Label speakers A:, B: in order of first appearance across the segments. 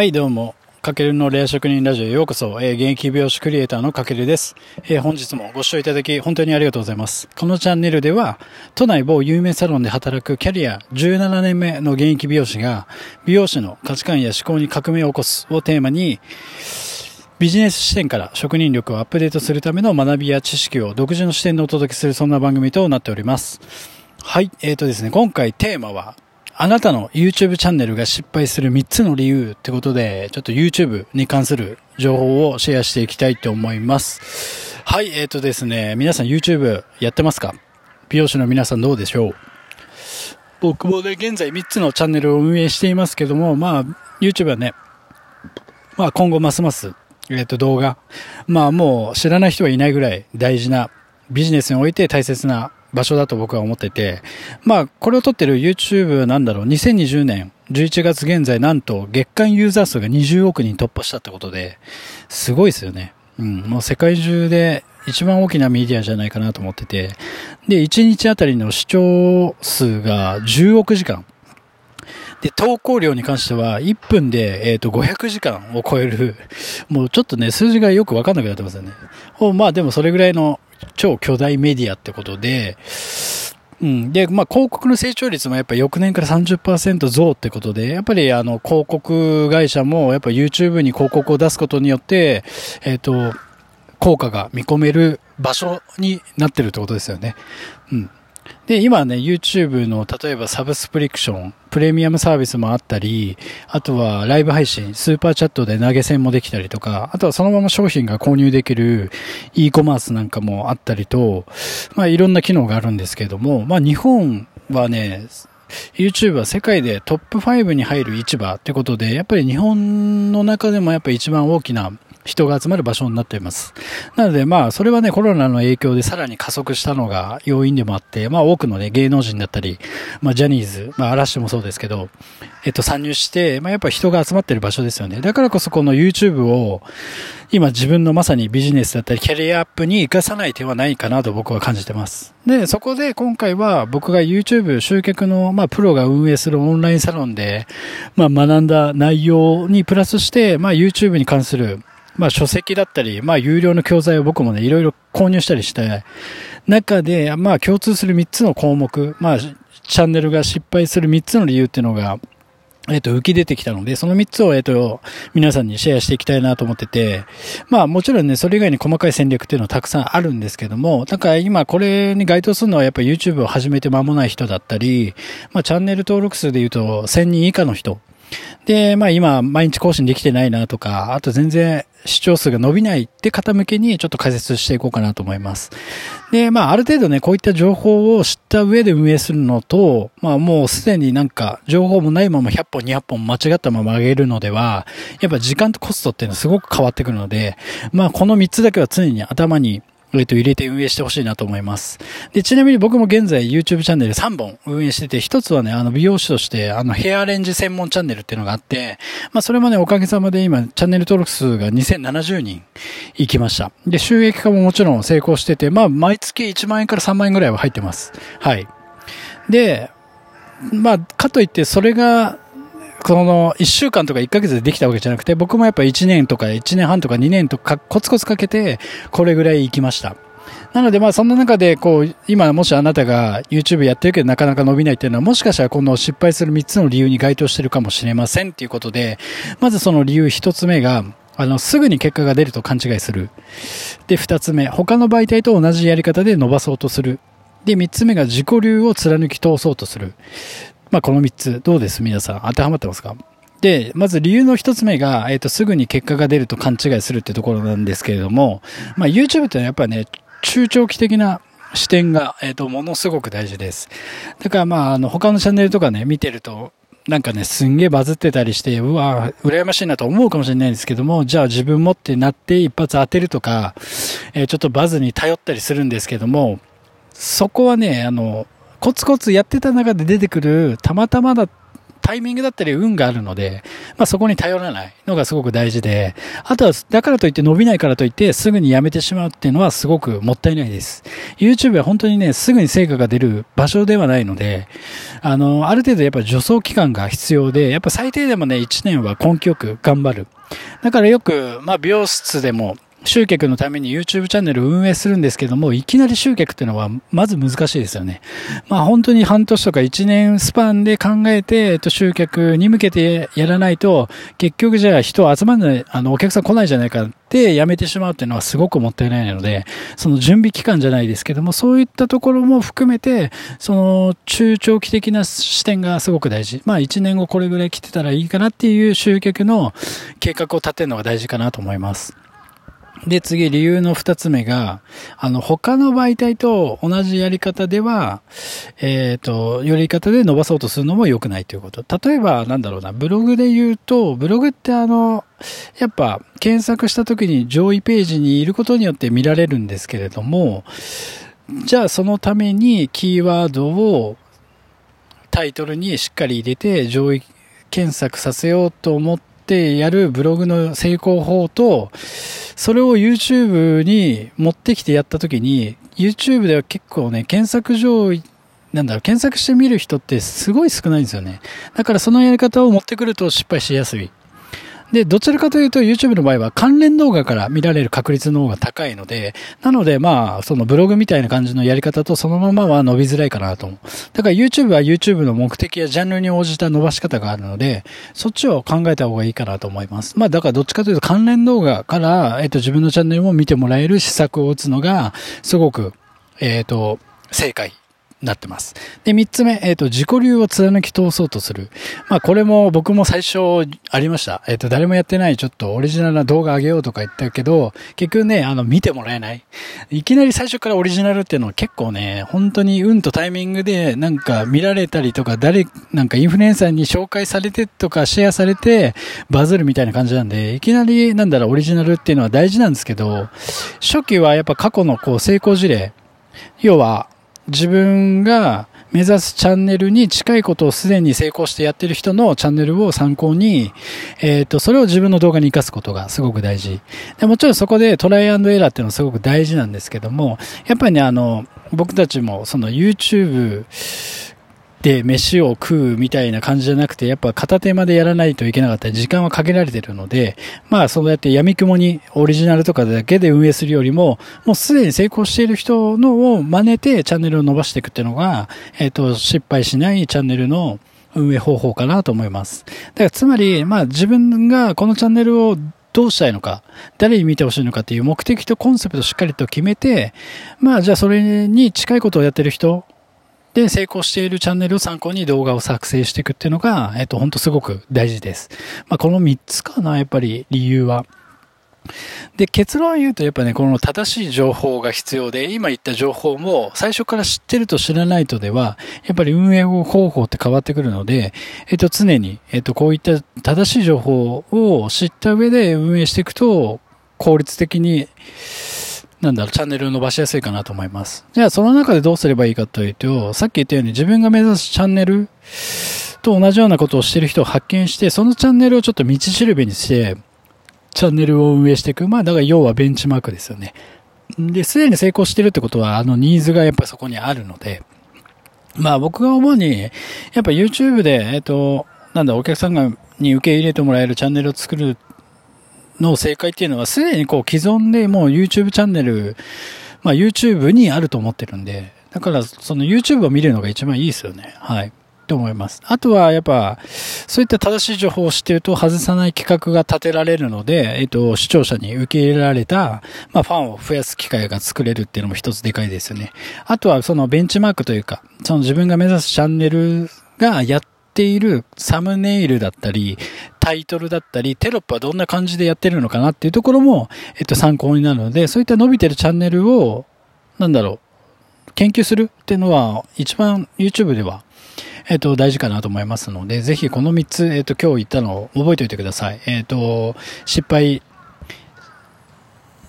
A: はい、どうも。かけるのレア職人ラジオへようこそ、えー現役美容師クリエイターのかけるです、えー本日もご視聴いただき本当にありがとうございます。このチャンネルでは、都内某有名サロンで働くキャリア17年目の現役美容師が、美容師の価値観や思考に革命を起こすをテーマに、ビジネス視点から職人力をアップデートするための学びや知識を独自の視点でお届けするそんな番組となっております。はい、えーとですね、今回テーマは、あなたの YouTube チャンネルが失敗する3つの理由ってことで、ちょっと YouTube に関する情報をシェアしていきたいと思います。はい、えーとですね、皆さん YouTube やってますか？美容師の皆さんどうでしょう？僕もね、現在3つのチャンネルを運営していますけども、まあ、YouTube はね、まあ今後ますます、えっ、と動画、まあもう知らない人はいないぐらい大事なビジネスにおいて大切な場所だと僕は思ってて、まあこれを撮ってる YouTube なんだろう、2020年11月現在なんと月間ユーザー数が20億人突破したってことで、すごいですよね。うん、もう世界中で一番大きなメディアじゃないかなと思ってて、で、1日あたりの視聴数が10億時間。で、投稿量に関しては、1分で、えっ、と、500時間を超える、もうちょっとね、数字がよくわかんなくなってますよね。まあでもそれぐらいの超巨大メディアってことで、うん。で、まあ広告の成長率もやっぱ翌年から30%増ってことで、やっぱりあの広告会社もやっぱ YouTube に広告を出すことによって、えっ、と、効果が見込める場所になってるってことですよね。うん。で、今ね、YouTube の例えばサブスプリクション、プレミアムサービスもあったり、あとはライブ配信、スーパーチャットで投げ銭もできたりとか、あとはそのまま商品が購入できる e コマースなんかもあったりと、まあいろんな機能があるんですけども、まあ日本はね、YouTube は世界でトップ5に入る市場ってことで、やっぱり日本の中でもやっぱり一番大きな人が集まる場所になっています。なのでまあそれはねコロナの影響でさらに加速したのが要因でもあって、まあ多くのね芸能人だったり、まあジャニーズ、まあ嵐もそうですけど、えっと参入して、まあやっぱ人が集まってる場所ですよね。だからこそこの YouTube を今自分のまさにビジネスだったりキャリアアップに活かさない手はないかなと僕は感じてます。で、そこで今回は僕が YouTube 集客のまあプロが運営するオンラインサロンでまあ学んだ内容にプラスしてまあ YouTube に関するまあ書籍だったり、まあ有料の教材を僕もね、いろいろ購入したりして、中で、まあ共通する3つの項目、まあチャンネルが失敗する3つの理由っていうのが、えっ、と、浮き出てきたので、その3つを、えっ、と、皆さんにシェアしていきたいなと思ってて、まあもちろんね、それ以外に細かい戦略っていうのはたくさんあるんですけども、だから今これに該当するのはやっぱ YouTube を始めて間もない人だったり、まあチャンネル登録数で言うと1000人以下の人、で、まあ今、毎日更新できてないなとか、あと全然視聴数が伸びないって方向けにちょっと解説していこうかなと思います。で、まあある程度ね、こういった情報を知った上で運営するのと、まあもうすでになんか情報もないまま100本200本間違ったまま上げるのでは、やっぱ時間とコストっていうのはすごく変わってくるので、まあこの3つだけは常に頭にえっと、入れて運営してほしいなと思います。で、ちなみに僕も現在 YouTube チャンネル3本運営してて、一つはね、あの、美容師として、あの、ヘアアレンジ専門チャンネルっていうのがあって、まあ、それもね、おかげさまで今、チャンネル登録数が2070人行きました。で、収益化ももちろん成功してて、まあ、毎月1万円から3万円ぐらいは入ってます。はい。で、まあ、かといって、それが、この1週間とか1ヶ月でできたわけじゃなくて、僕もやっぱ1年とか1年半とか2年とかコツコツかけて、これぐらい行きました。なのでまあそんな中でこう、今もしあなたが YouTube やってるけどなかなか伸びないっていうのはもしかしたらこの失敗する3つの理由に該当してるかもしれませんっていうことで、まずその理由1つ目が、あの、すぐに結果が出ると勘違いする。で、2つ目、他の媒体と同じやり方で伸ばそうとする。で、3つ目が自己流を貫き通そうとする。まあ、この3つ、どうです？皆さん。当てはまってますか？で、まず理由の一つ目が、えっ、と、すぐに結果が出ると勘違いするってところなんですけれども、まあ、YouTube ってのはやっぱね、中長期的な視点が、えっ、と、ものすごく大事です。だからまあ、あの、他のチャンネルとかね、見てると、なんかね、すんげえバズってたりして、うわ羨ましいなと思うかもしれないんですけども、じゃあ自分もってなって一発当てるとか、えーちょっとバズに頼ったりするんですけども、そこはね、あの、コツコツやってた中で出てくる、たまたまだ、タイミングだったり運があるので、まあそこに頼らないのがすごく大事で、あとは、だからといって伸びないからといってすぐにやめてしまうっていうのはすごくもったいないです。YouTube は本当にね、すぐに成果が出る場所ではないので、あの、ある程度やっぱ助走期間が必要で、やっぱ最低でもね、1年は根気よく頑張る。だからよく、まあ美容室でも、集客のために YouTube チャンネルを運営するんですけども、いきなり集客っていうのはまず難しいですよね。まあ本当に半年とか1年スパンで考えて、えっと、集客に向けてやらないと、結局じゃあ人集まらない、あの、お客さん来ないじゃないかってやめてしまうっていうのはすごくもったいないので、その準備期間じゃないですけども、そういったところも含めて、その中長期的な視点がすごく大事。まあ1年後これぐらい来てたらいいかなっていう集客の計画を立てるのが大事かなと思います。で、次、理由の二つ目が、あの、他の媒体と同じやり方では、えっ、ー、と、やり方で伸ばそうとするのも良くないということ。例えば、なんだろうな、ブログで言うと、ブログってあの、やっぱ、検索した時に上位ページにいることによって見られるんですけれども、じゃあそのためにキーワードをタイトルにしっかり入れて上位検索させようと思ってやるブログの成功法と、それを YouTube に持ってきてやった時に、YouTube では結構ね、検索上、なんだろう、検索してみる人ってすごい少ないんですよね。だからそのやり方を持ってくると失敗しやすい。で、どちらかというと YouTube の場合は関連動画から見られる確率の方が高いので、なのでまあ、そのブログみたいな感じのやり方とそのままは伸びづらいかなと思う。だから YouTube は YouTube の目的やジャンルに応じた伸ばし方があるので、そっちを考えた方がいいかなと思います。まあ、だからどっちかというと関連動画から、えっと、自分のチャンネルも見てもらえる施策を打つのが、すごく、えっと、正解なってます。で、三つ目、えっ、ー、と、自己流を貫き通そうとする。まあ、これも僕も最初ありました。えっ、ー、と、誰もやってないちょっとオリジナルな動画上げようとか言ったけど、結局ね、あの、見てもらえない。いきなり最初からオリジナルっていうのは結構ね、本当に運とタイミングでなんか見られたりとか、誰、なんかインフルエンサーに紹介されてとかシェアされてバズるみたいな感じなんで、いきなりなんだろう、オリジナルっていうのは大事なんですけど、初期はやっぱ過去のこう成功事例、要は、自分が目指すチャンネルに近いことをすでに成功してやってる人のチャンネルを参考に、えっ、ー、と、それを自分の動画に活かすことがすごく大事。でもちろんそこでトライアンドエラーっていうのはすごく大事なんですけども、やっぱりね、あの、僕たちもその YouTube で飯を食うみたいな感じじゃなくて、やっぱ片手までやらないといけなかったり、時間は限られてるので、まあそうやって闇雲にオリジナルとかだけで運営するよりも、もうすでに成功している人のを真似てチャンネルを伸ばしていくっていうのが、えっ、と、失敗しないチャンネルの運営方法かなと思います。だからつまり、まあ自分がこのチャンネルをどうしたいのか、誰に見てほしいのかっていう目的とコンセプトをしっかりと決めて、まあじゃあそれに近いことをやってる人で、成功しているチャンネルを参考に動画を作成していくっていうのが、えっと、ほんとすごく大事です。まあ、この3つかな、やっぱり理由は。で、結論を言うと、やっぱね、この正しい情報が必要で、今言った情報も最初から知ってると知らないとでは、やっぱり運営方法って変わってくるので、えっと、常に、えっと、こういった正しい情報を知った上で運営していくと、効率的に、なんだろう、チャンネルを伸ばしやすいかなと思います。じゃあ、その中でどうすればいいかというと、さっき言ったように自分が目指すチャンネルと同じようなことをしている人を発見して、そのチャンネルをちょっと道しるべにして、チャンネルを運営していく。まあ、だから要はベンチマークですよね。で、すでに成功してるってことは、あのニーズがやっぱそこにあるので、まあ僕が主に、やっぱ YouTube で、えっと、なんだ、お客さんが、に受け入れてもらえるチャンネルを作るの正解っていうのは、すでにこう既存でもう YouTube チャンネル、まあ YouTube にあると思ってるんで、だからその YouTube を見るのが一番いいですよね。はい。と思います。あとはやっぱ、そういった正しい情報を知ってると外さない企画が立てられるので、えっと、視聴者に受け入れられた、まあファンを増やす機会が作れるっていうのも一つでかいですよね。あとはそのベンチマークというか、その自分が目指すチャンネルがやってているサムネイルだったり、タイトルだったり、テロップはどんな感じでやってるのかなっていうところも、えっと、参考になるので、そういった伸びてるチャンネルを、なんだろう、研究するっていうのは、一番 YouTube では、えっと、大事かなと思いますので、ぜひこの3つ、えっと、今日言ったのを覚えておいてください。えっと、失敗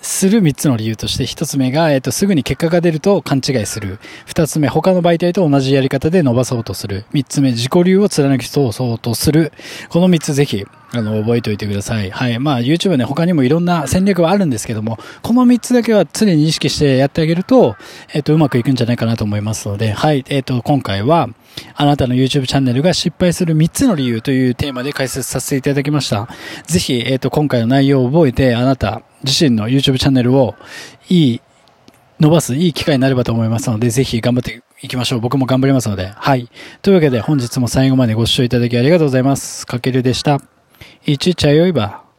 A: する3つの理由として、1つ目が、えっ、と、すぐに結果が出ると勘違いする。2つ目、他の媒体と同じやり方で伸ばそうとする。3つ目、自己流を貫き通そうとする。この3つぜひ、あの、覚えておいてください。はい。まあ、YouTube ね、他にもいろんな戦略はあるんですけども、この3つだけは常に意識してやってあげると、えっ、と、うまくいくんじゃないかなと思いますので、はい。えっ、と、今回は、あなたの YouTube チャンネルが失敗する3つの理由というテーマで解説させていただきました。ぜひ、えっ、と、今回の内容を覚えて、あなた自身の YouTube チャンネルをいい、伸ばすいい機会になればと思いますので、ぜひ頑張っていきましょう。僕も頑張りますので。はい。というわけで本日も最後までご視聴いただきありがとうございます。かけるでした。一茶よいば。